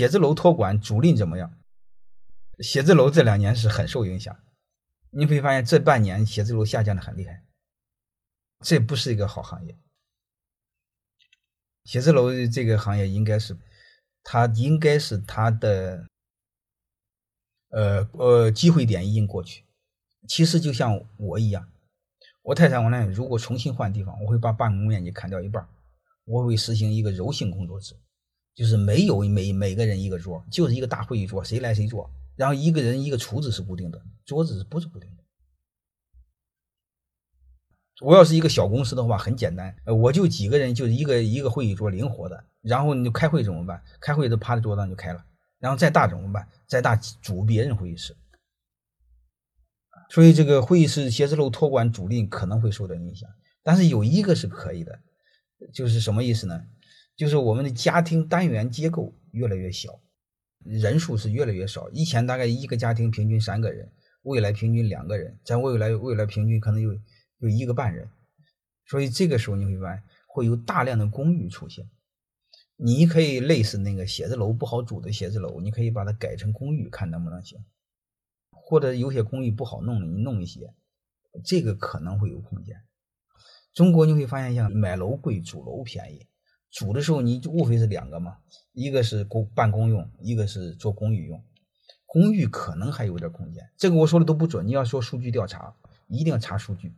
写字楼托管租赁怎么样？写字楼这两年是很受影响，你会发现这半年写字楼下降的很厉害，这不是一个好行业。写字楼这个行业应该是，它应该是它的，呃呃，机会点已经过去。其实就像我一样，我太太我呢，如果重新换地方，我会把办公面积砍掉一半，我会实行一个柔性工作制，就是没有每每个人一个桌，就是一个大会议桌，谁来谁坐。然后一个人一个厨子是固定的，桌子是不是固定的？我要是一个小公司的话，很简单，我就几个人，就是一个一个会议桌，灵活的。然后你就开会怎么办？开会都趴在桌子上就开了。然后再大怎么办？再大组别人会议室。所以这个会议室写字楼托管租赁可能会受到影响，但是有一个是可以的，就是什么意思呢？就是我们的家庭单元结构越来越小。人数是越来越少，以前大概一个家庭平均三个人，未来平均两个人，在未来未来平均可能有有一个半人，所以这个时候你会发现会有大量的公寓出现。你可以类似那个写字楼不好租的写字楼，你可以把它改成公寓，看能不能行。或者有些公寓不好弄的，你弄一些，这个可能会有空间。中国你会发现，像买楼贵，租楼便宜。煮的时候，你就无非是两个嘛，一个是公办公用，一个是做公寓用。公寓可能还有点空间，这个我说的都不准。你要说数据调查，一定要查数据。